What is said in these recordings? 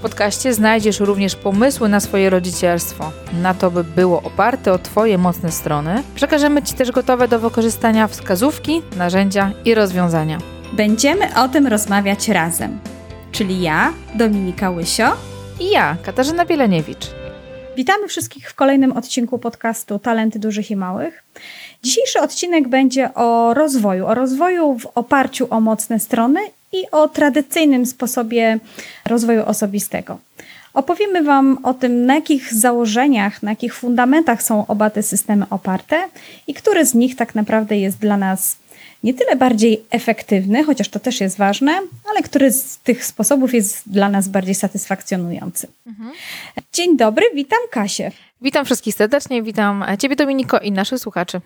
W podcaście znajdziesz również pomysły na swoje rodzicielstwo, na to, by było oparte o Twoje mocne strony. Przekażemy Ci też gotowe do wykorzystania wskazówki, narzędzia i rozwiązania. Będziemy o tym rozmawiać razem, czyli ja, Dominika Łysio I ja, Katarzyna Bieleniewicz. Witamy wszystkich w kolejnym odcinku podcastu Talenty Dużych i Małych. Dzisiejszy odcinek będzie o rozwoju, o rozwoju w oparciu o mocne strony i o tradycyjnym sposobie rozwoju osobistego. Opowiemy Wam o tym, na jakich założeniach, na jakich fundamentach są oba te systemy oparte i który z nich tak naprawdę jest dla nas nie tyle bardziej efektywny, chociaż to też jest ważne, ale który z tych sposobów jest dla nas bardziej satysfakcjonujący. Mhm. Dzień dobry, witam Kasię. Witam wszystkich serdecznie, witam Ciebie Dominiko i naszych słuchaczy.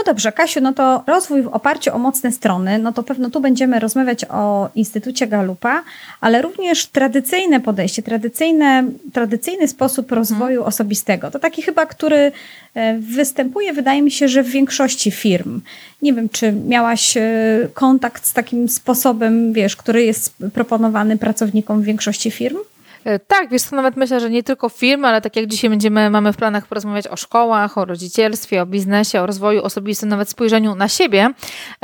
No dobrze, Kasiu, no to rozwój w oparciu o mocne strony, no to pewno tu będziemy rozmawiać o Instytucie Galupa, ale również tradycyjne podejście, tradycyjne, tradycyjny sposób rozwoju hmm. osobistego. To taki chyba, który e, występuje, wydaje mi się, że w większości firm. Nie wiem, czy miałaś e, kontakt z takim sposobem, wiesz, który jest proponowany pracownikom w większości firm? E, tak, wiesz to nawet myślę, że nie tylko firmy, ale tak jak dzisiaj będziemy, mamy w planach porozmawiać o szkołach, o rodzicielstwie, o biznesie, o rozwoju osobistym, nawet spojrzeniu na siebie,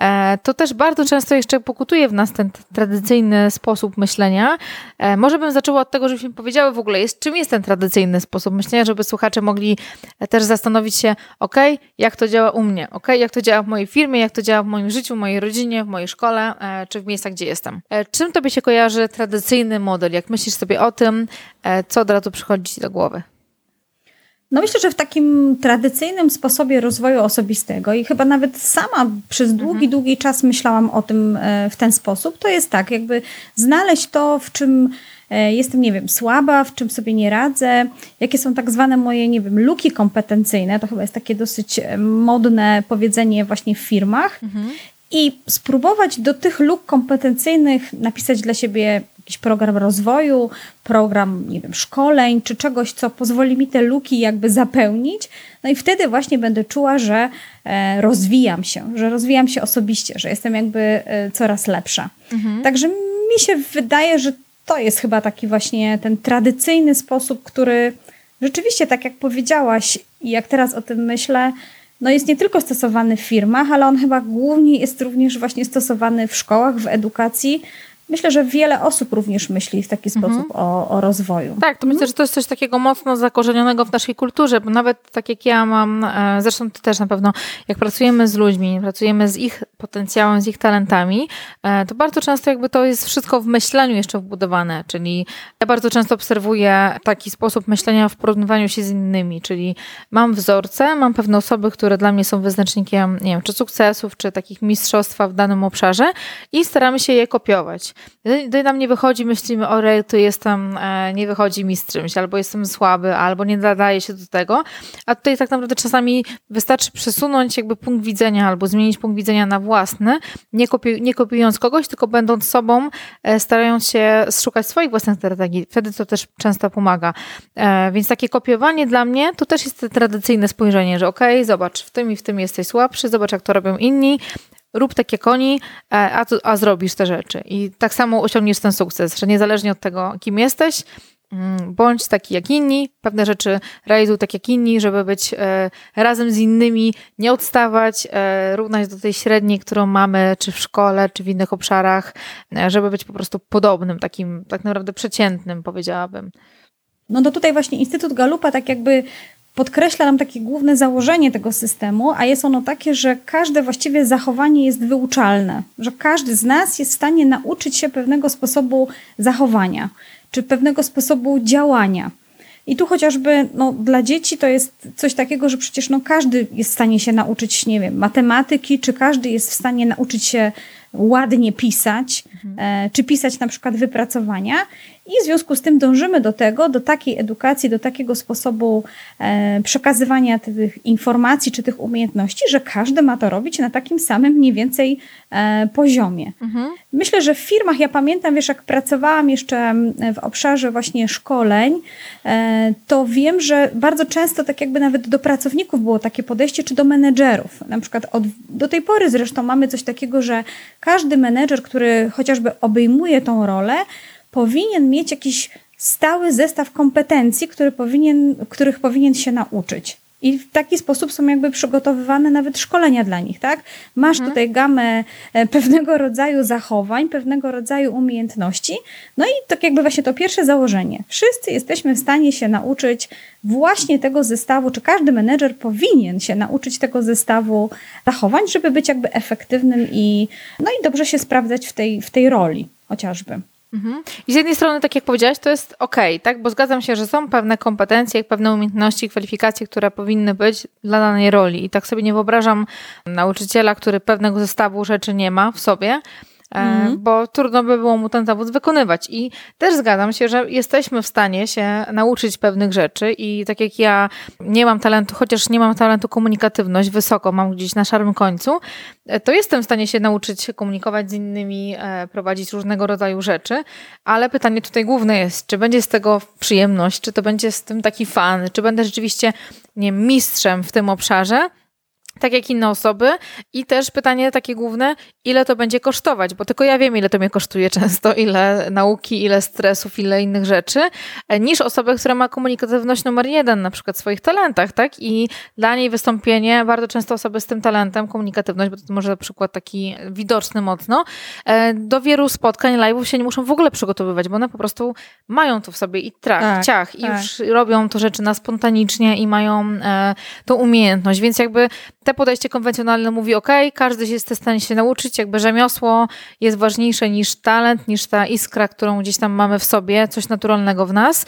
e, to też bardzo często jeszcze pokutuje w nas ten tradycyjny sposób myślenia. E, może bym zaczęła od tego, żebyśmy powiedziały w ogóle, czym jest ten tradycyjny sposób myślenia, żeby słuchacze mogli też zastanowić się, ok, jak to działa u mnie, ok, jak to działa w mojej firmie, jak to działa w moim życiu, w mojej rodzinie, w mojej szkole, czy w miejscach, gdzie jestem. Czym tobie się kojarzy tradycyjny model? Jak myślisz sobie o tym, tym, e, co od razu przychodzi ci do głowy? No myślę, że w takim tradycyjnym sposobie rozwoju osobistego i chyba nawet sama przez długi, mhm. długi czas myślałam o tym e, w ten sposób, to jest tak, jakby znaleźć to, w czym e, jestem, nie wiem, słaba, w czym sobie nie radzę, jakie są tak zwane moje, nie wiem, luki kompetencyjne, to chyba jest takie dosyć modne powiedzenie właśnie w firmach mhm. i spróbować do tych luk kompetencyjnych napisać dla siebie jakiś program rozwoju, program, nie wiem, szkoleń, czy czegoś, co pozwoli mi te luki jakby zapełnić. No i wtedy właśnie będę czuła, że e, rozwijam się, że rozwijam się osobiście, że jestem jakby e, coraz lepsza. Mhm. Także mi się wydaje, że to jest chyba taki właśnie ten tradycyjny sposób, który rzeczywiście, tak jak powiedziałaś i jak teraz o tym myślę, no jest nie tylko stosowany w firmach, ale on chyba głównie jest również właśnie stosowany w szkołach, w edukacji, Myślę, że wiele osób również myśli w taki mhm. sposób o, o, rozwoju. Tak, to myślę, że to jest coś takiego mocno zakorzenionego w naszej kulturze, bo nawet tak jak ja mam, e, zresztą ty też na pewno, jak pracujemy z ludźmi, pracujemy z ich potencjałem, z ich talentami, e, to bardzo często jakby to jest wszystko w myśleniu jeszcze wbudowane, czyli ja bardzo często obserwuję taki sposób myślenia w porównywaniu się z innymi, czyli mam wzorce, mam pewne osoby, które dla mnie są wyznacznikiem, nie wiem, czy sukcesów, czy takich mistrzostwa w danym obszarze i staramy się je kopiować. Gdy nam nie wychodzi, myślimy, o tu jestem, e, nie wychodzi mi z czymś, albo jestem słaby, albo nie nadaje się do tego. A tutaj tak naprawdę czasami wystarczy przesunąć jakby punkt widzenia, albo zmienić punkt widzenia na własny, nie, kopi nie kopiując kogoś, tylko będąc sobą, e, starając się szukać swoich własnych strategii. Wtedy to też często pomaga. E, więc takie kopiowanie dla mnie to też jest tradycyjne spojrzenie, że okej, okay, zobacz, w tym i w tym jesteś słabszy, zobacz jak to robią inni, rób tak jak oni, e, a, a zrobisz te rzeczy. I tak samo osiągniesz ten sukces, że niezależnie od tego, kim jesteś, mm, bądź taki jak inni, pewne rzeczy realizuj tak jak inni, żeby być e, razem z innymi, nie odstawać, e, równać do tej średniej, którą mamy, czy w szkole, czy w innych obszarach, żeby być po prostu podobnym, takim tak naprawdę przeciętnym, powiedziałabym. No to tutaj właśnie Instytut Galupa tak jakby podkreśla nam takie główne założenie tego systemu, a jest ono takie, że każde właściwie zachowanie jest wyuczalne, że każdy z nas jest w stanie nauczyć się pewnego sposobu zachowania, czy pewnego sposobu działania. I tu chociażby no, dla dzieci to jest coś takiego, że przecież no, każdy jest w stanie się nauczyć, nie wiem, matematyki, czy każdy jest w stanie nauczyć się ładnie pisać, mhm. czy pisać na przykład wypracowania. I w związku z tym dążymy do tego, do takiej edukacji, do takiego sposobu e, przekazywania tych informacji czy tych umiejętności, że każdy ma to robić na takim samym mniej więcej e, poziomie. Mhm. Myślę, że w firmach, ja pamiętam, wiesz, jak pracowałam jeszcze w obszarze właśnie szkoleń, e, to wiem, że bardzo często tak jakby nawet do pracowników było takie podejście, czy do menedżerów. Na przykład od, do tej pory zresztą mamy coś takiego, że każdy menedżer, który chociażby obejmuje tą rolę, powinien mieć jakiś stały zestaw kompetencji, który powinien, których powinien się nauczyć. I w taki sposób są jakby przygotowywane nawet szkolenia dla nich, tak? Masz mhm. tutaj gamę e, pewnego rodzaju zachowań, pewnego rodzaju umiejętności. No i tak jakby właśnie to pierwsze założenie. Wszyscy jesteśmy w stanie się nauczyć właśnie tego zestawu, czy każdy menedżer powinien się nauczyć tego zestawu zachowań, żeby być jakby efektywnym i, no i dobrze się sprawdzać w tej, w tej roli chociażby. Mhm. I z jednej strony, tak jak powiedziałaś, to jest ok, tak? Bo zgadzam się, że są pewne kompetencje, pewne umiejętności, kwalifikacje, które powinny być dla danej roli. I tak sobie nie wyobrażam nauczyciela, który pewnego zestawu rzeczy nie ma w sobie, mm. bo trudno by było mu ten zawód wykonywać. I też zgadzam się, że jesteśmy w stanie się nauczyć pewnych rzeczy i tak jak ja nie mam talentu, chociaż nie mam talentu komunikatywność wysoko, mam gdzieś na szarym końcu, e, to jestem w stanie się nauczyć się komunikować z innymi, e, prowadzić różnego rodzaju rzeczy, ale pytanie tutaj główne jest, czy będzie z tego przyjemność, czy to będzie z tym taki fan, czy będę rzeczywiście nie mistrzem w tym obszarze, tak jak inne osoby. I też pytanie takie główne, ile to będzie kosztować, bo tylko ja wiem, ile to mnie kosztuje często, ile nauki, ile stresów, ile innych rzeczy, e, niż osoba, która ma komunikatywność numer jeden, na przykład w swoich talentach, tak? I dla niej wystąpienie, bardzo często osoby z tym talentem, komunikatywność, bo to może na przykład taki widoczny mocno, e, do wielu spotkań, live'ów się nie muszą w ogóle przygotowywać, bo one po prostu mają to w sobie i trach, tak, ciach, tak. i już robią to rzeczy na spontanicznie i mają e, tą umiejętność, więc jakby te podejście konwencjonalne mówi, ok, każdy jest w stanie się nauczyć, jakby rzemiosło jest ważniejsze niż talent, niż ta iskra, którą gdzieś tam mamy w sobie, coś naturalnego w nas.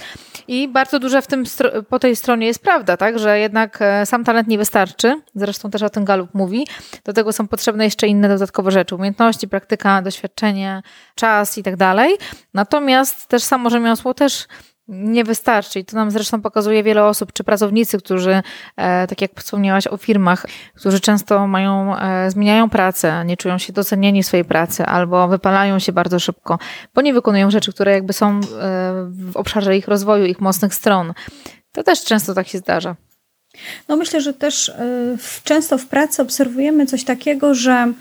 I bardzo dużo w tym, po tej stronie jest prawda, tak, że jednak e, sam talent nie wystarczy, zresztą też o tym Galup mówi, do tego są potrzebne jeszcze inne dodatkowe rzeczy, umiejętności, praktyka, doświadczenie, czas i tak dalej. Natomiast też samo rzemiosło też nie wystarczy. I to nam zresztą pokazuje wiele osób, czy pracownicy, którzy, e, tak jak wspomniałaś o firmach, którzy często mają, e, zmieniają pracę, nie czują się docenieni w swojej pracy, albo wypalają się bardzo szybko, bo nie wykonują rzeczy, które jakby są e, w obszarze ich rozwoju, ich mocnych stron. To też często tak się zdarza. No myślę, że też często w pracy obserwujemy coś takiego, że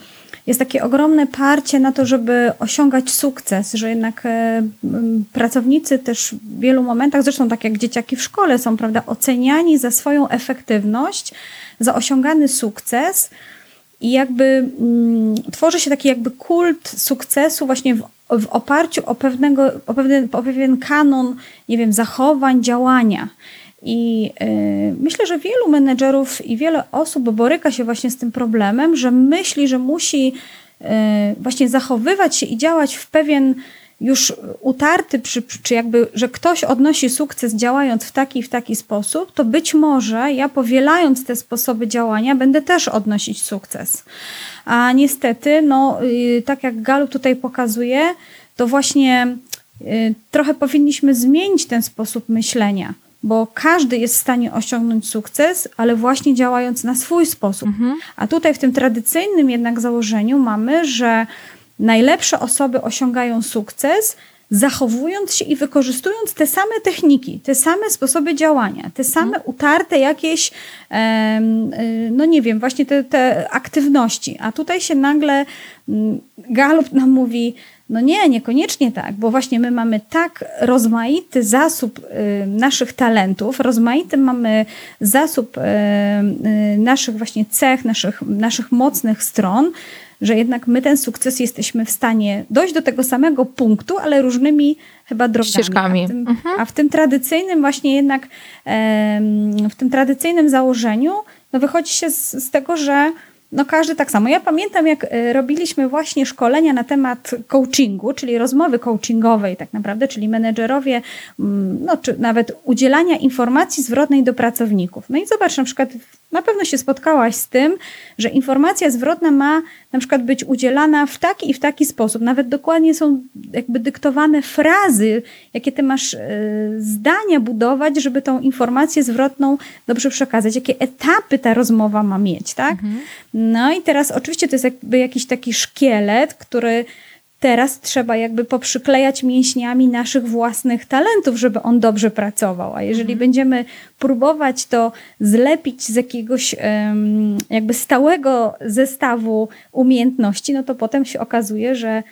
jest takie ogromne parcie na to, żeby osiągać sukces, że jednak e, pracownicy też w wielu momentach, zresztą tak jak dzieciaki w szkole są, prawda, oceniani za swoją efektywność, za osiągany sukces i jakby mm, tworzy się taki jakby kult sukcesu właśnie w, w oparciu o, pewnego, o, pewien, o pewien kanon, nie wiem, zachowań, działania. I y, myślę, że wielu menedżerów i wiele osób boryka się właśnie z tym problemem, że myśli, że musi y, właśnie zachowywać się i działać w pewien już utarty, przy, czy jakby, że ktoś odnosi sukces działając w taki w taki sposób, to być może ja powielając te sposoby działania będę też odnosić sukces. A niestety, no, y, tak jak Galup tutaj pokazuje, to właśnie trochę powinniśmy zmienić ten sposób myślenia bo każdy jest w stanie osiągnąć sukces, ale właśnie działając na swój sposób. Mhm. A tutaj w tym tradycyjnym jednak założeniu mamy, że najlepsze osoby osiągają sukces, zachowując się i wykorzystując te same techniki, te same sposoby działania, te same mhm. utarte jakieś, y, no nie wiem, właśnie te, te aktywności. A tutaj się nagle mm, Galup nam mówi, no nie, niekoniecznie tak, bo właśnie my mamy tak rozmaity zasób y, naszych talentów, rozmaity mamy zasób y, y, naszych właśnie cech, naszych, naszych mocnych stron, że jednak my ten sukces jesteśmy w stanie dojść do tego samego punktu, ale różnymi chyba drogami. Ścieżkami. A w tym, mhm. a w tym tradycyjnym właśnie jednak, w tym tradycyjnym założeniu, no wychodzi się z, z tego, że no każdy tak samo. Ja pamiętam, jak e, robiliśmy właśnie szkolenia na temat coachingu, czyli rozmowy coachingowej tak naprawdę, czyli menedżerowie, mm, no czy nawet udzielania informacji zwrotnej do pracowników. No i zobacz na przykład na pewno się spotkałaś z tym, że informacja zwrotna ma na przykład być udzielana w taki i w taki sposób. Nawet dokładnie są jakby dyktowane frazy, jakie ty masz y, zdania budować, żeby tą informację zwrotną dobrze przekazać, jakie etapy ta rozmowa ma mieć, tak? Mhm. No i teraz oczywiście to jest jakby jakiś taki szkielet, który Teraz trzeba jakby poprzyklejać mięśniami naszych własnych talentów, żeby on dobrze pracował. A jeżeli mhm. będziemy próbować to zlepić z jakiegoś jakby stałego zestawu umiejętności, no to potem się okazuje, że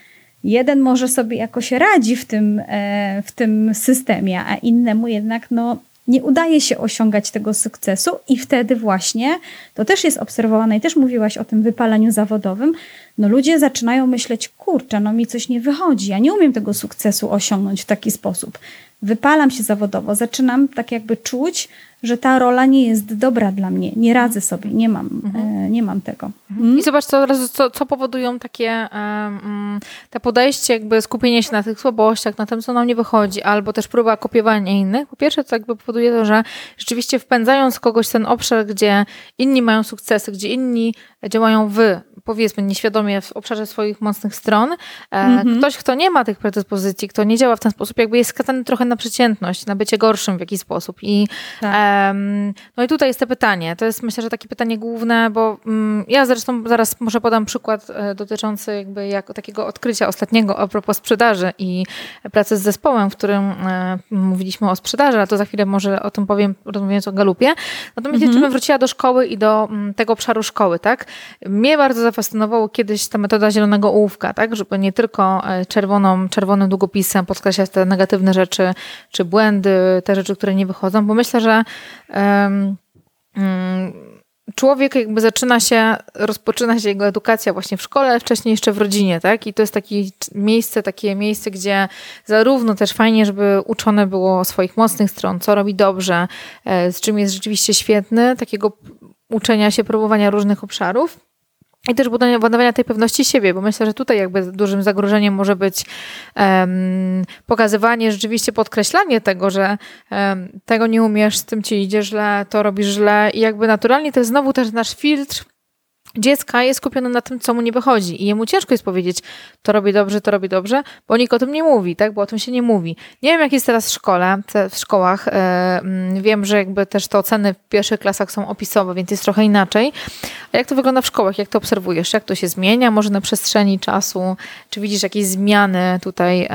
jeden może sobie jakoś radzi w tym, e, w tym systemie, a innemu jednak no, nie udaje się osiągać tego sukcesu i wtedy właśnie, to też jest obserwowane i też mówiłaś o tym wypaleniu zawodowym, no ludzie zaczynają myśleć, kurczę, no mi coś nie wychodzi, ja nie umiem tego sukcesu osiągnąć w taki sposób. Wypalam się zawodowo, zaczynam tak jakby czuć, że ta rola nie jest dobra dla mnie, nie radzę sobie, nie mam, mhm. e, nie mam tego. Mhm. I zobacz, co, co, co powodują takie um, te podejście, jakby skupienie się na tych słabościach, na tym, co nam nie wychodzi, albo też próba kopiowania innych. Po pierwsze, to jakby powoduje to, że rzeczywiście wpędzając kogoś w ten obszar, gdzie inni mają sukcesy, gdzie inni działają w powiedzmy nieświadomie w obszarze swoich mocnych stron. Mm-hmm. Ktoś, kto nie ma tych predyspozycji, kto nie działa w ten sposób, jakby jest skazany trochę na przeciętność, na bycie gorszym w jakiś sposób. I, tak. No i tutaj jest to pytanie. To jest myślę, że takie pytanie główne, bo um, ja zresztą zaraz może podam przykład e, dotyczący jakby jako takiego odkrycia ostatniego a propos sprzedaży i pracy z zespołem, w którym e, mówiliśmy o sprzedaży, a to za chwilę może o tym powiem, rozmawiając o galupie. Natomiast mm-hmm. jeszcze wróciła do szkoły i do m, tego obszaru szkoły, tak? Mnie bardzo zafascynowało kiedyś ta metoda zielonego ołówka, tak? Żeby nie tylko e, czerwoną, czerwonym długopisem podkreślać te negatywne rzeczy, czy błędy, te rzeczy, które nie wychodzą, bo myślę, że człowiek jakby zaczyna się, rozpoczyna się jego edukacja właśnie w szkole, ale wcześniej jeszcze w rodzinie, tak? I to jest takie miejsce, takie miejsce, gdzie zarówno też fajnie, żeby uczone było swoich mocnych stron, co robi dobrze, e, z czym jest rzeczywiście świetny, takiego uczenia się, próbowania różnych obszarów. I też budowania, tej pewności siebie, bo myślę, że tutaj jakby dużym zagrożeniem może być um, pokazywanie, rzeczywiście podkreślanie tego, że um, tego nie umiesz, z tym ci idzie źle, to robisz źle i jakby naturalnie to jest znowu też nasz filtr dziecka jest skupione na tym, co mu nie wychodzi. I jemu ciężko jest powiedzieć, to robi dobrze, to robi dobrze, bo nikt o tym nie mówi, tak, bo o tym się nie mówi. Nie wiem, jak jest teraz w szkole, w szkołach, e, mm, wiem, że jakby też te oceny w pierwszych klasach są opisowe, więc jest trochę inaczej. A jak to wygląda w szkołach, jak to obserwujesz, jak to się zmienia, może na przestrzeni czasu, czy widzisz jakieś zmiany tutaj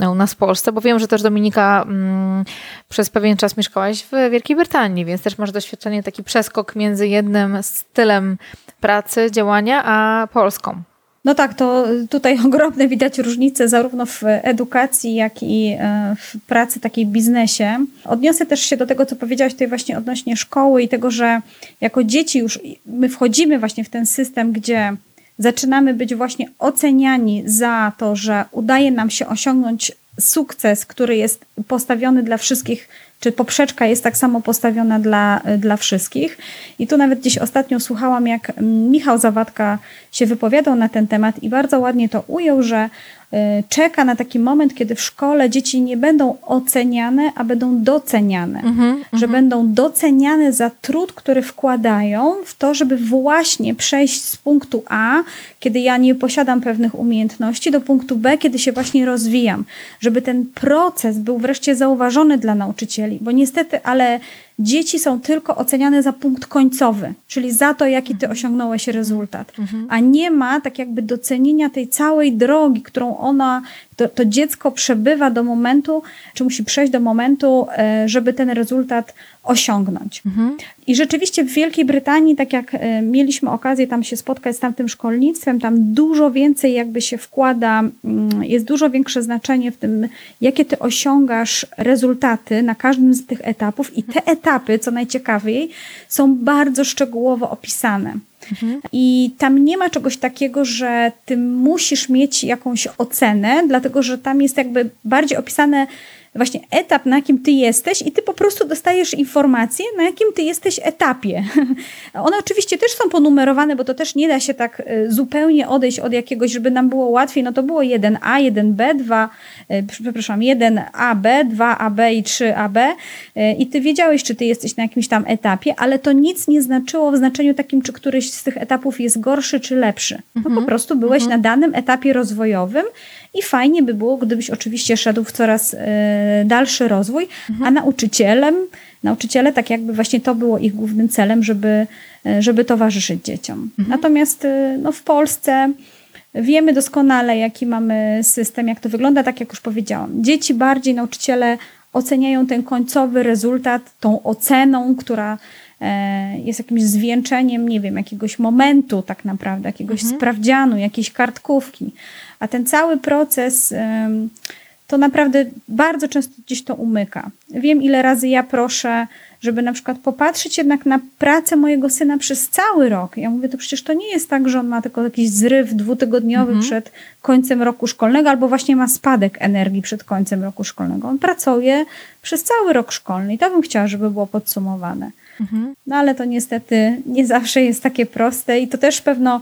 e, u nas w Polsce, bo wiem, że też Dominika mm, przez pewien czas mieszkałaś w Wielkiej Brytanii, więc też masz doświadczenie, taki przeskok między jednym stylem pracy, działania, a polską. No tak, to tutaj ogromne widać różnice zarówno w edukacji, jak i e, w pracy takiej biznesie. Odniosę też się do tego, co powiedziałaś tutaj właśnie odnośnie szkoły i tego, że jako dzieci już my wchodzimy właśnie w ten system, gdzie zaczynamy być właśnie oceniani za to, że udaje nam się osiągnąć sukces, który jest postawiony dla wszystkich czy poprzeczka jest tak samo postawiona dla, dla wszystkich. I tu nawet gdzieś ostatnio słuchałam, jak Michał Zawadka się wypowiadał na ten temat i bardzo ładnie to ujął, że Y, czeka na taki moment, kiedy w szkole dzieci nie będą oceniane, a będą doceniane. Mm-hmm, że mm-hmm. będą doceniane za trud, który wkładają w to, żeby właśnie przejść z punktu A, kiedy ja nie posiadam pewnych umiejętności, do punktu B, kiedy się właśnie rozwijam. Żeby ten proces był wreszcie zauważony dla nauczycieli, bo niestety, ale dzieci są tylko oceniane za punkt końcowy, czyli za to, jaki ty mhm. osiągnąłeś rezultat, mhm. a nie ma tak jakby docenienia tej całej drogi, którą ona, to, to dziecko przebywa do momentu, czy musi przejść do momentu, e, żeby ten rezultat osiągnąć. Mhm. I rzeczywiście w Wielkiej Brytanii, tak jak e, mieliśmy okazję tam się spotkać z tamtym szkolnictwem, tam dużo więcej jakby się wkłada, mm, jest dużo większe znaczenie w tym, jakie ty osiągasz rezultaty na każdym z tych etapów i te etapy, co najciekawiej, są bardzo szczegółowo opisane. Mhm. I tam nie ma czegoś takiego, że ty musisz mieć jakąś ocenę, dlatego że tam jest jakby bardziej opisane właśnie etap, na jakim ty jesteś i ty po prostu dostajesz informację, na jakim ty jesteś etapie. One oczywiście też są ponumerowane, bo to też nie da się tak e, zupełnie odejść od jakiegoś, żeby nam było łatwiej, no to było 1A, 1B, 2, przepraszam, 1AB, 2AB i 3AB e, i ty wiedziałeś, czy ty jesteś na jakimś tam etapie, ale to nic nie znaczyło w znaczeniu takim, czy któryś z tych etapów jest gorszy czy lepszy. No po mhm. prostu byłeś mhm. na danym etapie rozwojowym i fajnie by było, gdybyś oczywiście szedł w coraz e, dalszy rozwój, mhm. a nauczycielem, nauczyciele tak jakby właśnie to było ich głównym celem, żeby, e, żeby towarzyszyć dzieciom. Mhm. Natomiast e, no, w Polsce wiemy doskonale, jaki mamy system, jak to wygląda, tak jak już powiedziałam. Dzieci bardziej, nauczyciele oceniają ten końcowy rezultat tą oceną, która jest jakimś zwieńczeniem, nie wiem, jakiegoś momentu tak naprawdę, jakiegoś mhm. sprawdzianu, jakiejś kartkówki. A ten cały proces to naprawdę bardzo często gdzieś to umyka. Wiem, ile razy ja proszę, żeby na przykład popatrzeć jednak na pracę mojego syna przez cały rok. Ja mówię, to przecież to nie jest tak, że on ma tylko jakiś zryw dwutygodniowy mhm. przed końcem roku szkolnego, albo właśnie ma spadek energii przed końcem roku szkolnego. On pracuje przez cały rok szkolny i to bym chciała, żeby było podsumowane. Mhm. No ale to niestety nie zawsze jest takie proste i to też pewno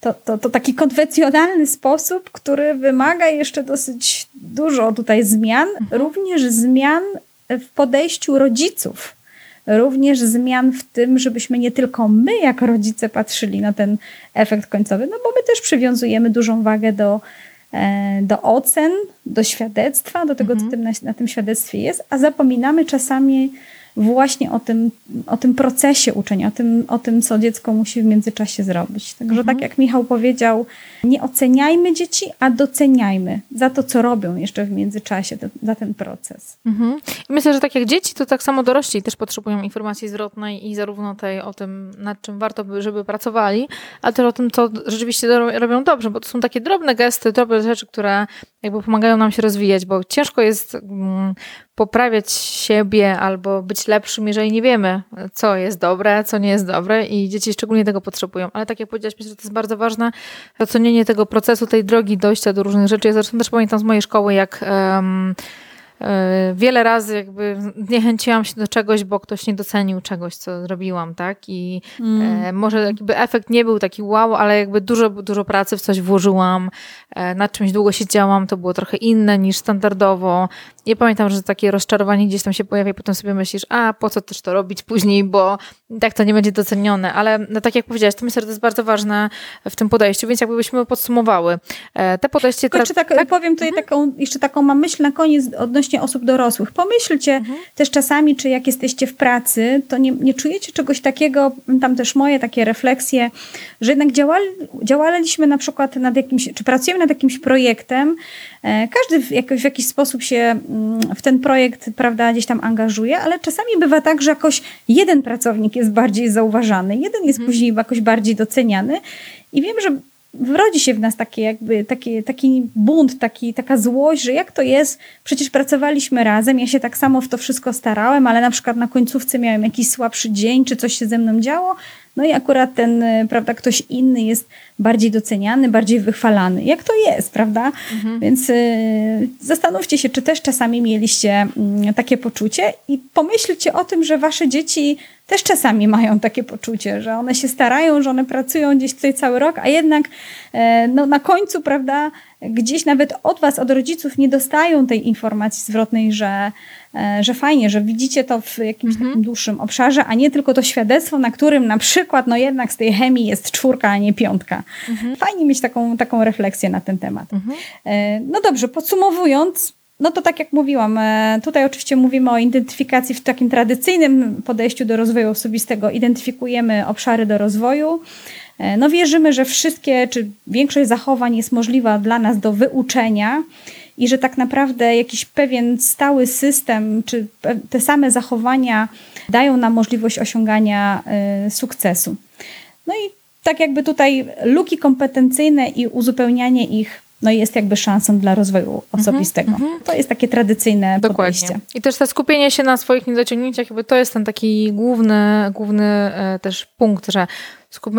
to, to, to taki konwencjonalny sposób, który wymaga jeszcze dosyć dużo tutaj zmian, mhm. również zmian w podejściu rodziców. Również zmian w tym, żebyśmy nie tylko my, jako rodzice, patrzyli na ten efekt końcowy, no bo my też przywiązujemy dużą wagę do, e, do ocen, do świadectwa, do tego, mhm. co tym, na, na tym świadectwie jest, a zapominamy czasami właśnie o tym, o tym procesie uczenia, o tym, o tym, co dziecko musi w międzyczasie zrobić. Także tak mhm. tak jak Michał powiedział, nie oceniajmy dzieci, a doceniajmy za to, co robią jeszcze w międzyczasie, to, za ten proces. Mhm. myślę, że tak jak dzieci, to tak samo dorośli też potrzebują informacji zwrotnej i zarówno tej o tym, nad czym warto by, żeby pracowali, ale też o tym, co rzeczywiście robią dobrze, bo to są takie drobne gesty, drobne rzeczy, które jakby pomagają nam się rozwijać, bo ciężko jest mm, poprawiać siebie albo być lepszym, jeżeli nie wiemy, co jest dobre, co nie jest dobre i dzieci szczególnie tego potrzebują. Ale tak jak powiedziałaś, myślę, że to jest bardzo ważne, ocenienie tego procesu, tej drogi dojścia do różnych rzeczy. Ja zresztą też pamiętam z mojej szkoły, jak um, wiele razy jakby zniechęciłam się do czegoś, bo ktoś nie docenił czegoś, co zrobiłam, tak? I mm. e, może jakby efekt nie był taki wow, ale jakby dużo, dużo pracy w coś włożyłam, e, nad czymś długo siedziałam, to było trochę inne niż standardowo. I pamiętam, że takie rozczarowanie gdzieś tam się pojawia i potem sobie myślisz, a po co też to robić później, bo tak to nie będzie docenione. Ale no, tak jak powiedziałaś, to myślę, że to jest bardzo ważne w tym podejściu, więc jakbyśmy podsumowały. E, te podejście... Tylko, tak, tak, powiem tutaj mhm. taką, jeszcze taką mam myśl na koniec odnośnie odnośnie osób dorosłych. Pomyślcie mhm. też czasami, czy jak jesteście w pracy, to nie, nie czujecie czegoś takiego, tam też moje takie refleksje, że jednak działali, działaliśmy na przykład nad jakimś, czy pracujemy nad jakimś projektem, e, każdy w jakiś, w jakiś sposób się mm, w ten projekt, prawda, gdzieś tam angażuje, ale czasami bywa tak, że jakoś jeden pracownik jest bardziej zauważany, jeden jest mhm. później jakoś bardziej doceniany i wiem, że wrodzi się w nas takie jakby, taki, taki bunt, taki, taka złość, że jak to jest, przecież pracowaliśmy razem, ja się tak samo w to wszystko starałem, ale na przykład na końcówce miałem jakiś słabszy dzień, czy coś się ze mną działo, no i akurat ten, y, prawda, ktoś inny jest bardziej doceniany, bardziej wychwalany. Jak to jest, prawda? Mhm. Więc y, zastanówcie się, czy też czasami mieliście y, takie poczucie i pomyślcie o tym, że wasze dzieci też czasami mają takie poczucie, że one się starają, że one pracują gdzieś tutaj cały rok, a jednak e, no, na końcu, prawda, gdzieś nawet od was, od rodziców nie dostają tej informacji zwrotnej, że, e, że fajnie, że widzicie to w jakimś mhm. takim dłuższym obszarze, a nie tylko to świadectwo, na którym na przykład, no jednak z tej chemii jest czwórka, a nie piątka. Mhm. Fajnie mieć taką, taką refleksję na ten temat. Mhm. E, no dobrze, podsumowując, no to tak jak mówiłam, e, tutaj oczywiście mówimy o identyfikacji w takim tradycyjnym podejściu do rozwoju osobistego. Identyfikujemy obszary do rozwoju. E, no wierzymy, że wszystkie, czy większość zachowań jest możliwa dla nas do wyuczenia i że tak naprawdę jakiś pewien stały system, czy te same zachowania dają nam możliwość osiągania e, sukcesu. No i tak jakby tutaj luki kompetencyjne i uzupełnianie ich no i jest jakby szansą dla rozwoju osobistego. Mm -hmm. To jest takie tradycyjne Dokładnie. podejście. I też to skupienie się na swoich niedociągnięciach, jakby to jest ten taki główny, główny e, też punkt, że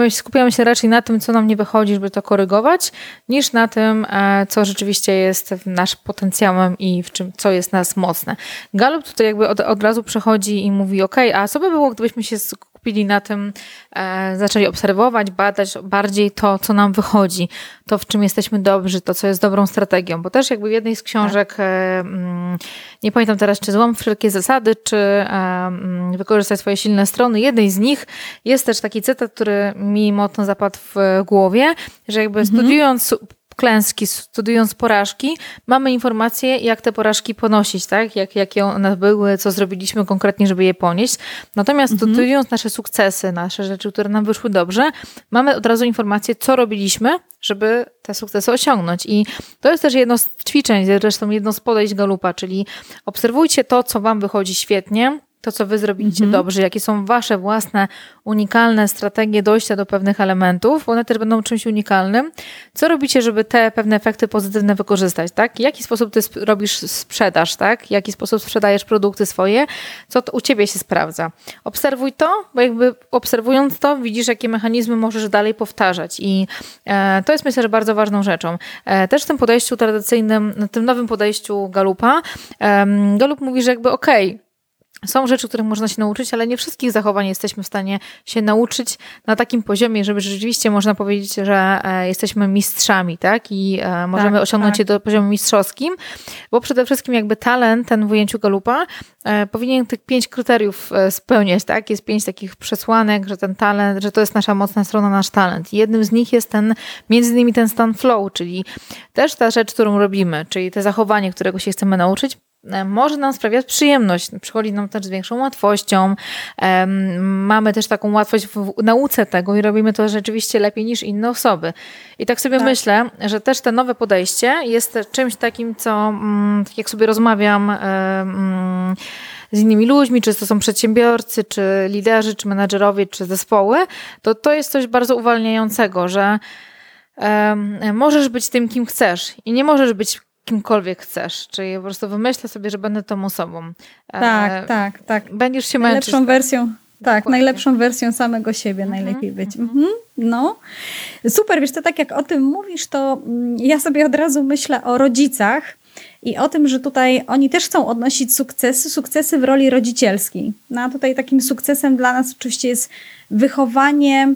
skupiamy, się raczej na tym, co nam nie wychodzi, żeby to korygować, niż na tym, e, co rzeczywiście jest nasz potencjałem i w czym, co jest nas mocne. Galup tutaj jakby od, od razu przechodzi i mówi, ok, a co by było, gdybyśmy się skupili na tym, e, zaczęli obserwować, badać bardziej to, co nam wychodzi, to w czym jesteśmy dobrzy, to co jest dobrą strategią, bo też jakby w jednej z książek, tak. e, nie pamiętam teraz, czy złam wszelkie zasady, czy e, wykorzystać swoje silne strony, jednej z nich jest też taki cytat, który mi mocno zapadł w głowie, że jakby mhm. studiując klęski, studiując porażki, mamy informacje, jak te porażki ponosić, tak? Jak, jakie one były, co zrobiliśmy konkretnie, żeby je ponieść. Natomiast mhm. studiując nasze sukcesy, nasze rzeczy, które nam wyszły dobrze, mamy od razu informację, co robiliśmy, żeby te sukcesy osiągnąć. I to jest też jedno z ćwiczeń, zresztą jedno z podejść Galupa, czyli obserwujcie to, co wam wychodzi świetnie, to, co wy zrobiliście mhm. dobrze, jakie są wasze własne unikalne strategie dojścia do pewnych elementów, bo one też będą czymś unikalnym. Co robicie, żeby te pewne efekty pozytywne wykorzystać, tak? W jaki sposób ty robisz sprzedaż, tak? W jaki sposób sprzedajesz produkty swoje? Co u ciebie się sprawdza? Obserwuj to, bo jakby obserwując to, widzisz, jakie mechanizmy możesz dalej powtarzać i e, to jest myślę, że bardzo ważną rzeczą. E, też w tym podejściu tradycyjnym, tym nowym podejściu Galupa, e, Galup mówi, że jakby okej, okay, są rzeczy, których można się nauczyć, ale nie wszystkich zachowań jesteśmy w stanie się nauczyć na takim poziomie, żeby rzeczywiście można powiedzieć, że e, jesteśmy mistrzami, tak? I e, możemy tak, osiągnąć tak. je do poziomu mistrzowskim, bo przede wszystkim jakby talent, ten w ujęciu Galupa, e, powinien tych pięć kryteriów spełniać, tak? Jest pięć takich przesłanek, że ten talent, że to jest nasza mocna strona, nasz talent. I jednym z nich jest ten, między innymi ten stan flow, czyli też ta rzecz, którą robimy, czyli te zachowanie, którego się chcemy nauczyć, może nam sprawiać przyjemność. Przychodzi nam też z większą łatwością. Mamy też taką łatwość w nauce tego i robimy to rzeczywiście lepiej niż inne osoby. I tak sobie tak. myślę, że też to nowe podejście jest czymś takim, co mm, tak jak sobie rozmawiam mm, z innymi ludźmi, czy to są przedsiębiorcy, czy liderzy, czy menadżerowie, czy zespoły, to to jest coś bardzo uwalniającego, że możesz być tym, kim chcesz i nie możesz być kimkolwiek chcesz, czyli po prostu wymyślę sobie, że będę tą osobą. Tak, e, tak, tak. Będziesz się męczyć. Najlepszą wersją, tak, Dokładnie. najlepszą wersją samego siebie mhm, najlepiej być. Mhm. mhm. No, super, wiesz, to tak jak o tym mówisz, to mm, ja sobie od razu myślę o rodzicach i o tym, że tutaj oni też chcą odnosić sukcesy, sukcesy w roli rodzicielskiej. No a tutaj takim sukcesem dla nas oczywiście jest wychowanie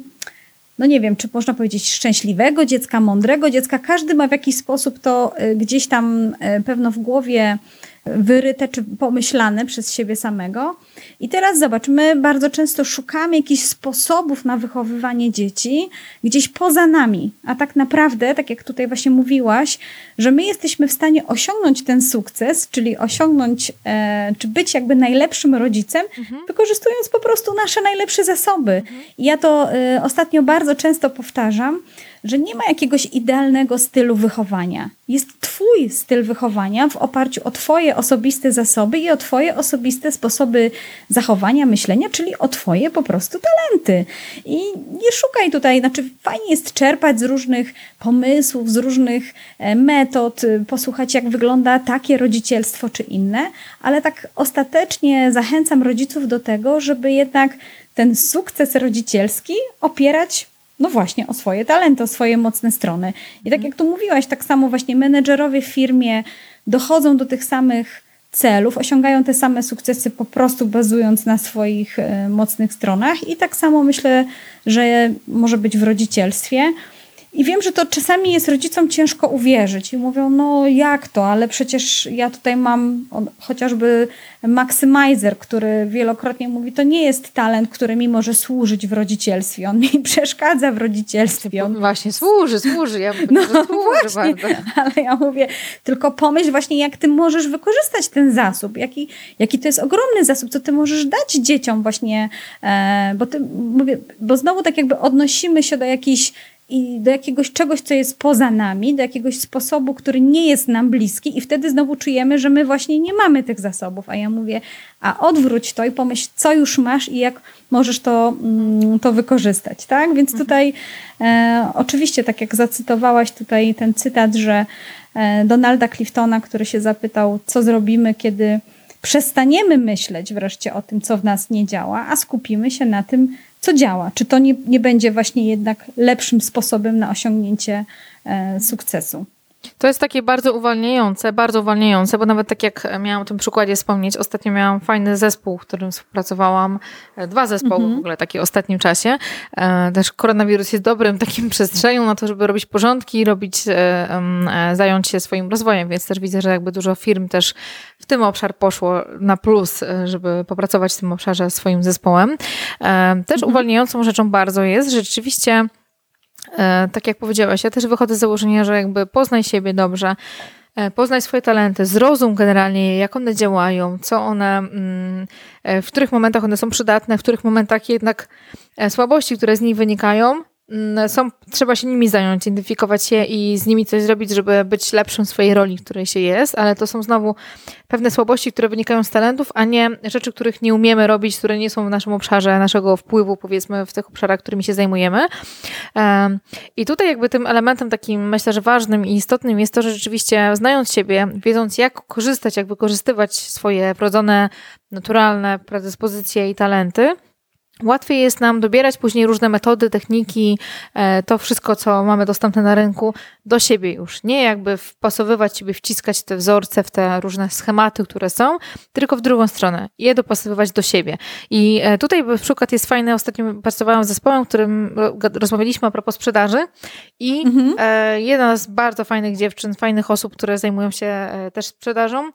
no nie wiem, czy można powiedzieć szczęśliwego dziecka, mądrego dziecka. Każdy ma w jakiś sposób to y, gdzieś tam y, pewno w głowie wyryte czy pomyślane przez siebie samego. I teraz zobacz, my bardzo często szukamy jakichś sposobów na wychowywanie dzieci gdzieś poza nami. A tak naprawdę, tak jak tutaj właśnie mówiłaś, że my jesteśmy w stanie osiągnąć ten sukces, czyli osiągnąć, e, czy być jakby najlepszym rodzicem, mhm. wykorzystując po prostu nasze najlepsze zasoby. Mhm. I ja to e, ostatnio bardzo często powtarzam, że nie ma jakiegoś idealnego stylu wychowania. Jest Twój styl wychowania w oparciu o Twoje osobiste zasoby i o Twoje osobiste sposoby zachowania, myślenia, czyli o Twoje po prostu talenty. I nie szukaj tutaj, znaczy fajnie jest czerpać z różnych pomysłów, z różnych e, metod, posłuchać jak wygląda takie rodzicielstwo czy inne, ale tak ostatecznie zachęcam rodziców do tego, żeby jednak ten sukces rodzicielski opierać no właśnie, o swoje talenty, o swoje mocne strony. I tak jak tu mówiłaś, tak samo właśnie menedżerowie w firmie dochodzą do tych samych celów, osiągają te same sukcesy po prostu bazując na swoich e, mocnych stronach. I tak samo myślę, że może być w rodzicielstwie. I wiem, że to czasami jest rodzicom ciężko uwierzyć. I mówią, no jak to, ale przecież ja tutaj mam chociażby Maximizer, który wielokrotnie mówi, to nie jest talent, który mi może służyć w rodzicielstwie, on mi przeszkadza w rodzicielstwie. On... Właśnie, służy, służy, ja no, służy właśnie, bardzo. Ale ja mówię, tylko pomyśl właśnie, jak ty możesz wykorzystać ten zasób, jaki, jaki to jest ogromny zasób, co ty możesz dać dzieciom właśnie, e, bo, ty, mówię, bo znowu tak jakby odnosimy się do jakichś i do jakiegoś czegoś, co jest poza nami, do jakiegoś sposobu, który nie jest nam bliski, i wtedy znowu czujemy, że my właśnie nie mamy tych zasobów. A ja mówię, a odwróć to i pomyśl, co już masz i jak możesz to, mm, to wykorzystać. Tak? Więc mhm. tutaj e, oczywiście, tak jak zacytowałaś tutaj ten cytat, że e, Donalda Cliftona, który się zapytał, co zrobimy, kiedy przestaniemy myśleć wreszcie o tym, co w nas nie działa, a skupimy się na tym, co działa. Czy to nie, nie będzie właśnie jednak lepszym sposobem na osiągnięcie e, sukcesu? To jest takie bardzo uwalniające, bardzo uwalniające, bo nawet tak jak miałam o tym przykładzie wspomnieć, ostatnio miałam fajny zespół, w którym współpracowałam, e, dwa zespoły mm -hmm. w ogóle takie w ostatnim czasie. E, też koronawirus jest dobrym takim przestrzenią na to, żeby robić porządki, robić, zająć się swoim rozwojem, więc też widzę, że jakby dużo firm też w tym obszar poszło na plus, żeby popracować w tym obszarze swoim zespołem. Też mm -hmm. uwalniającą rzeczą bardzo jest, że rzeczywiście E, tak jak powiedziałaś, ja też wychodzę z założenia, że jakby poznaj siebie dobrze, e, poznaj swoje talenty, zrozum generalnie, jak one działają, co one, mm, e, w których momentach one są przydatne, w których momentach jednak słabości, które z nich wynikają, są, trzeba się nimi zająć, identyfikować je i z nimi coś zrobić, żeby być lepszym w swojej roli, w której się jest, ale to są znowu pewne słabości, które wynikają z talentów, a nie rzeczy, których nie umiemy robić, które nie są w naszym obszarze naszego wpływu, powiedzmy, w tych obszarach, którymi się zajmujemy. I tutaj jakby tym elementem takim, myślę, że ważnym i istotnym jest to, że rzeczywiście znając siebie, wiedząc jak korzystać, jak wykorzystywać swoje wrodzone, naturalne predyspozycje i talenty, Łatwiej jest nam dobierać później różne metody, techniki, e, to wszystko, co mamy dostępne na rynku, do siebie już. Nie jakby wpasowywać siebie, wciskać te wzorce w te różne schematy, które są, tylko w drugą stronę. Je dopasowywać do siebie. I e, tutaj przykład jest fajny. Ostatnio pracowałam z zespołem, którym rozmawialiśmy a propos sprzedaży i mhm. E, jedna z bardzo fajnych dziewczyn, fajnych osób, które zajmują się też sprzedażą,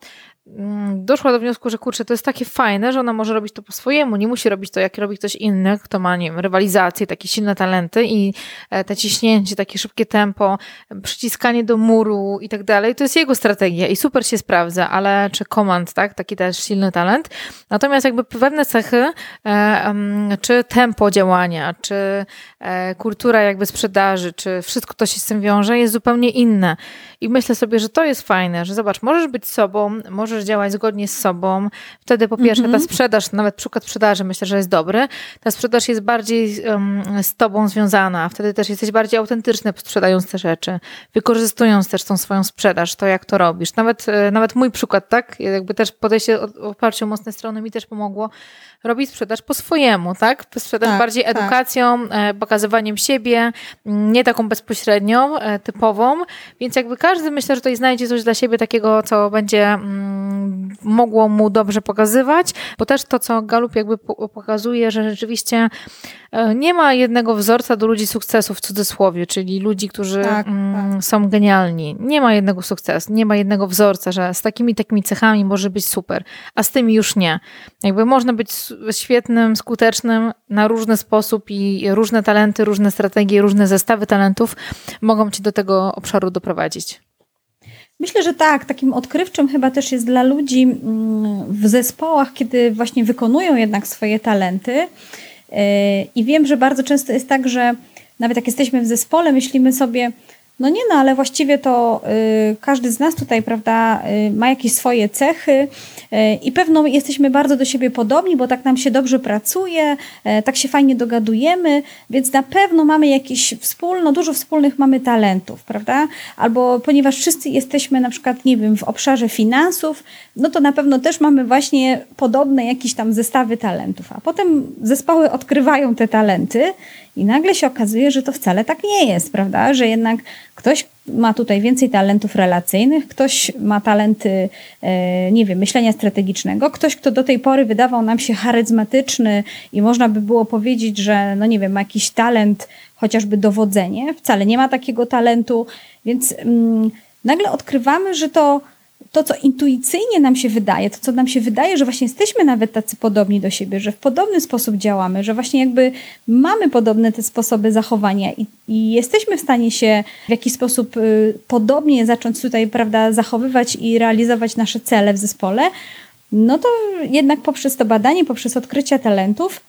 doszła do wniosku, że kurczę, to jest takie fajne, że ona może robić to po swojemu, nie musi robić to, jak robi ktoś inny, kto ma, nie wiem, rywalizację, takie silne talenty i e, te ciśnięcie, takie szybkie tempo, przyciskanie do muru i tak dalej, to jest jego strategia i super się sprawdza, ale czy komand, tak, taki też silny talent. Natomiast jakby pewne cechy, e, czy tempo działania, czy e, kultura jakby sprzedaży, czy wszystko to się z tym wiąże, jest zupełnie inne. I myślę sobie, że to jest fajne, że zobacz, możesz być sobą, możesz działać zgodnie z sobą. Wtedy po pierwsze mm -hmm. ta sprzedaż, nawet przykład sprzedaży myślę, że jest dobry. Ta sprzedaż jest bardziej um, z tobą związana. Wtedy też jesteś bardziej autentyczny sprzedając te rzeczy, wykorzystując też tą swoją sprzedaż, to jak to robisz. Nawet, e, nawet mój przykład, tak? Jakby też podejście oparcie o mocne strony mi też pomogło robić sprzedaż po swojemu, tak? Sprzedaż tak, bardziej tak. edukacją, tak. pokazywaniem siebie, nie taką bezpośrednią, e, typową, więc jakby każdy myślę, że tutaj znajdzie coś dla siebie takiego, co będzie mm, mogło mu dobrze pokazywać, bo też to, co Galup jakby pokazuje, że rzeczywiście e, nie ma jednego wzorca do ludzi sukcesu w cudzysłowie, czyli ludzi, którzy tak, mm, tak. są genialni. Nie ma jednego sukcesu, nie ma jednego wzorca, że z takimi takimi cechami może być super, a z tymi już nie. Jakby można być świetnym, skutecznym na różny sposób i różne talenty, różne strategie, różne zestawy talentów mogą cię do tego obszaru doprowadzić. Myślę, że tak. Takim odkrywczym chyba też jest dla ludzi mm, w zespołach, kiedy właśnie wykonują jednak swoje talenty. Yy, I wiem, że bardzo często jest tak, że nawet jak jesteśmy w zespole, myślimy sobie, no nie, no ale właściwie to y, każdy z nas tutaj, prawda, y, ma jakieś swoje cechy y, i pewno jesteśmy bardzo do siebie podobni, bo tak nam się dobrze pracuje, y, tak się fajnie dogadujemy, więc na pewno mamy jakieś wspólno, dużo wspólnych mamy talentów, prawda? Albo ponieważ wszyscy jesteśmy na przykład, nie wiem, w obszarze finansów, no to na pewno też mamy właśnie podobne jakieś tam zestawy talentów. A potem zespoły odkrywają te talenty i nagle się okazuje, że to wcale tak nie jest, prawda? Że jednak ktoś ma tutaj więcej talentów relacyjnych, ktoś ma talenty, e, nie wiem, myślenia strategicznego, ktoś, kto do tej pory wydawał nam się charyzmatyczny i można by było powiedzieć, że, no nie wiem, ma jakiś talent, chociażby dowodzenie, wcale nie ma takiego talentu, więc mm, nagle odkrywamy, że to to, co intuicyjnie nam się wydaje, to, co nam się wydaje, że właśnie jesteśmy nawet tacy podobni do siebie, że w podobny sposób działamy, że właśnie jakby mamy podobne te sposoby zachowania i, i jesteśmy w stanie się w jakiś sposób y, podobnie zacząć tutaj, prawda, zachowywać i realizować nasze cele w zespole, no to jednak poprzez to badanie, poprzez odkrycie talentów,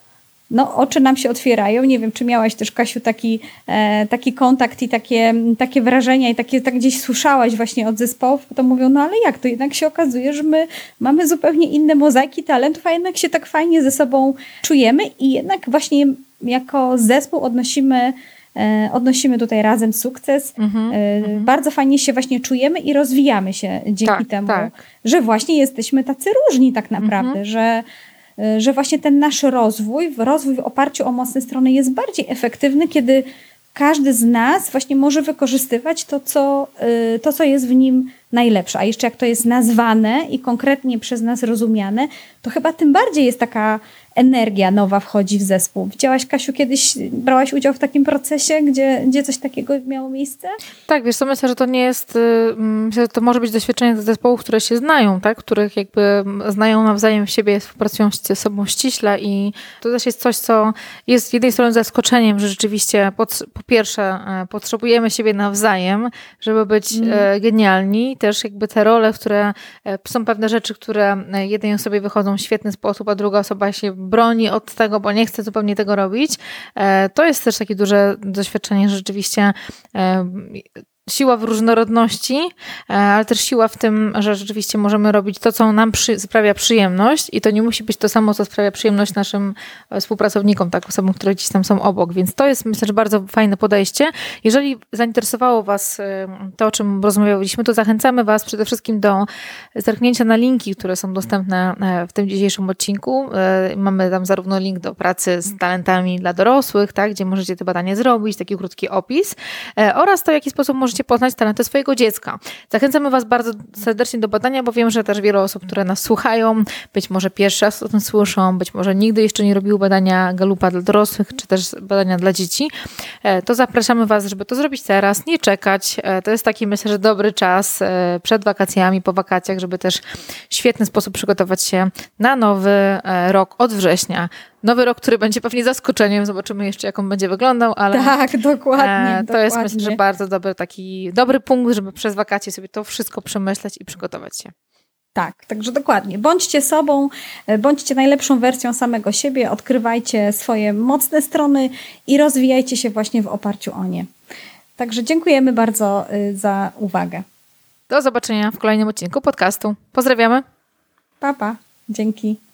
no, oczy nam się otwierają. Nie wiem, czy miałaś też, Kasiu, taki, e, taki kontakt i takie, takie wrażenia i takie tak gdzieś słyszałaś właśnie od zespołów, to mówią, no ale jak, to jednak się okazuje, że my mamy zupełnie inne mozaiki talentów, a jednak się tak fajnie ze sobą czujemy i jednak właśnie jako zespół odnosimy e, odnosimy tutaj razem sukces. Mm-hmm, mm-hmm. Bardzo fajnie się właśnie czujemy i rozwijamy się dzięki tak, temu, tak. że właśnie jesteśmy tacy różni tak naprawdę, mm-hmm. że że właśnie ten nasz rozwój, rozwój w oparciu o mocne strony jest bardziej efektywny, kiedy każdy z nas właśnie może wykorzystywać to co, y, to, co jest w nim najlepsze. A jeszcze jak to jest nazwane i konkretnie przez nas rozumiane, to chyba tym bardziej jest taka energia nowa wchodzi w zespół. Widziałaś, Kasiu, kiedyś brałaś udział w takim procesie, gdzie, gdzie coś takiego miało miejsce? Tak, wiesz co, myślę, że to nie jest, y, myślę, że to może być doświadczenie zespołów, które się znają, tak, których jakby znają nawzajem siebie, współpracują ze sobą ściśle i to też jest coś, co jest z jednej strony zaskoczeniem, że rzeczywiście po, po pierwsze e, potrzebujemy siebie nawzajem, żeby być mm. genialni, też jakby te role, w które e, są pewne rzeczy, które jednej osobie wychodzą w świetny sposób, a druga osoba się broni od tego, bo nie chce zupełnie tego robić. E, to jest też takie duże doświadczenie, że rzeczywiście e, siła w różnorodności, e, ale też siła w tym, że rzeczywiście możemy robić to, co nam przy, sprawia przyjemność i to nie musi być to samo, co sprawia przyjemność naszym e, współpracownikom, tak, osobom, które gdzieś tam są obok, więc to jest myślę, że bardzo fajne podejście. Jeżeli zainteresowało Was e, to, o czym rozmawialiśmy, to zachęcamy Was przede wszystkim do zerknięcia na linki, które są dostępne w tym dzisiejszym odcinku. Mamy tam zarówno link do pracy z talentami dla dorosłych, tak, gdzie możecie te badania zrobić, taki krótki opis oraz to, w jaki sposób możecie możecie poznać talenty swojego dziecka. Zachęcamy Was bardzo serdecznie do badania, bo wiem, że też wiele osób, które nas słuchają, być może pierwszy raz o tym słyszą, być może nigdy jeszcze nie robiły badania galupa dla dorosłych, czy też badania dla dzieci, e, to zapraszamy Was, żeby to zrobić teraz, nie czekać. E, to jest taki, myślę, że dobry czas e, przed wakacjami, po wakacjach, żeby też w świetny sposób przygotować się na nowy rok od września nowy rok, który będzie pewnie zaskoczeniem. Zobaczymy jeszcze, jak on będzie wyglądał, ale. Tak, dokładnie. E, to dokładnie. jest myślę, że bardzo dobry taki dobry punkt, żeby przez wakacje sobie to wszystko przemyśleć i przygotować się. Tak, także dokładnie. Bądźcie sobą, e, bądźcie najlepszą wersją samego siebie, odkrywajcie swoje mocne strony i rozwijajcie się właśnie w oparciu o nie. Także dziękujemy bardzo y, za uwagę. Do zobaczenia w kolejnym odcinku podcastu. Pozdrawiamy. Pa, pa. Dzięki.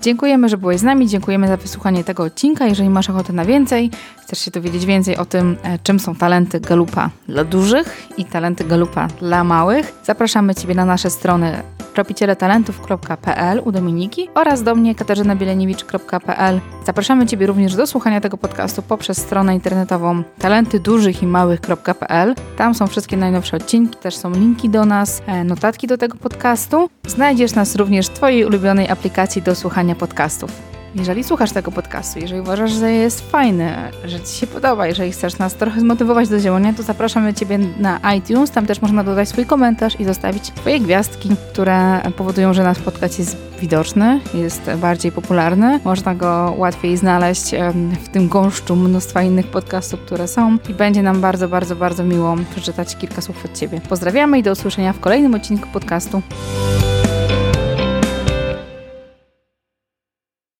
Dziękujemy, że byłeś z nami, dziękujemy za wysłuchanie tego odcinka. Jeżeli masz ochotę na więcej, chcesz się dowiedzieć więcej o tym, e, czym są talenty galupa dla dużych i talenty galupa dla małych, zapraszamy Ciebie na nasze strony tropicieletalentów.pl u Dominiki oraz do mnie katarzynabielenewicz.pl. Zapraszamy Ciebie również do słuchania tego podcastu poprzez stronę internetową talentydużychimałych.pl. Tam są wszystkie najnowsze odcinki, też są linki do nas, e, notatki do tego podcastu. Znajdziesz nas również w Twojej ulubionej aplikacji do słuchania podcastów. Jeżeli słuchasz tego podcastu, jeżeli uważasz, że jest fajny, że Ci się podoba, jeżeli chcesz nas trochę zmotywować do działania, to zapraszamy Ciebie na iTunes. Tam też można dodać swój komentarz i zostawić swoje gwiazdki, które powodują, że nasz podcast jest widoczny, jest bardziej popularny. Można go łatwiej znaleźć w tym gąszczu mnóstwa innych podcastów, które są i będzie nam bardzo, bardzo, bardzo miło przeczytać kilka słów od Ciebie. Pozdrawiamy i do usłyszenia w kolejnym odcinku podcastu.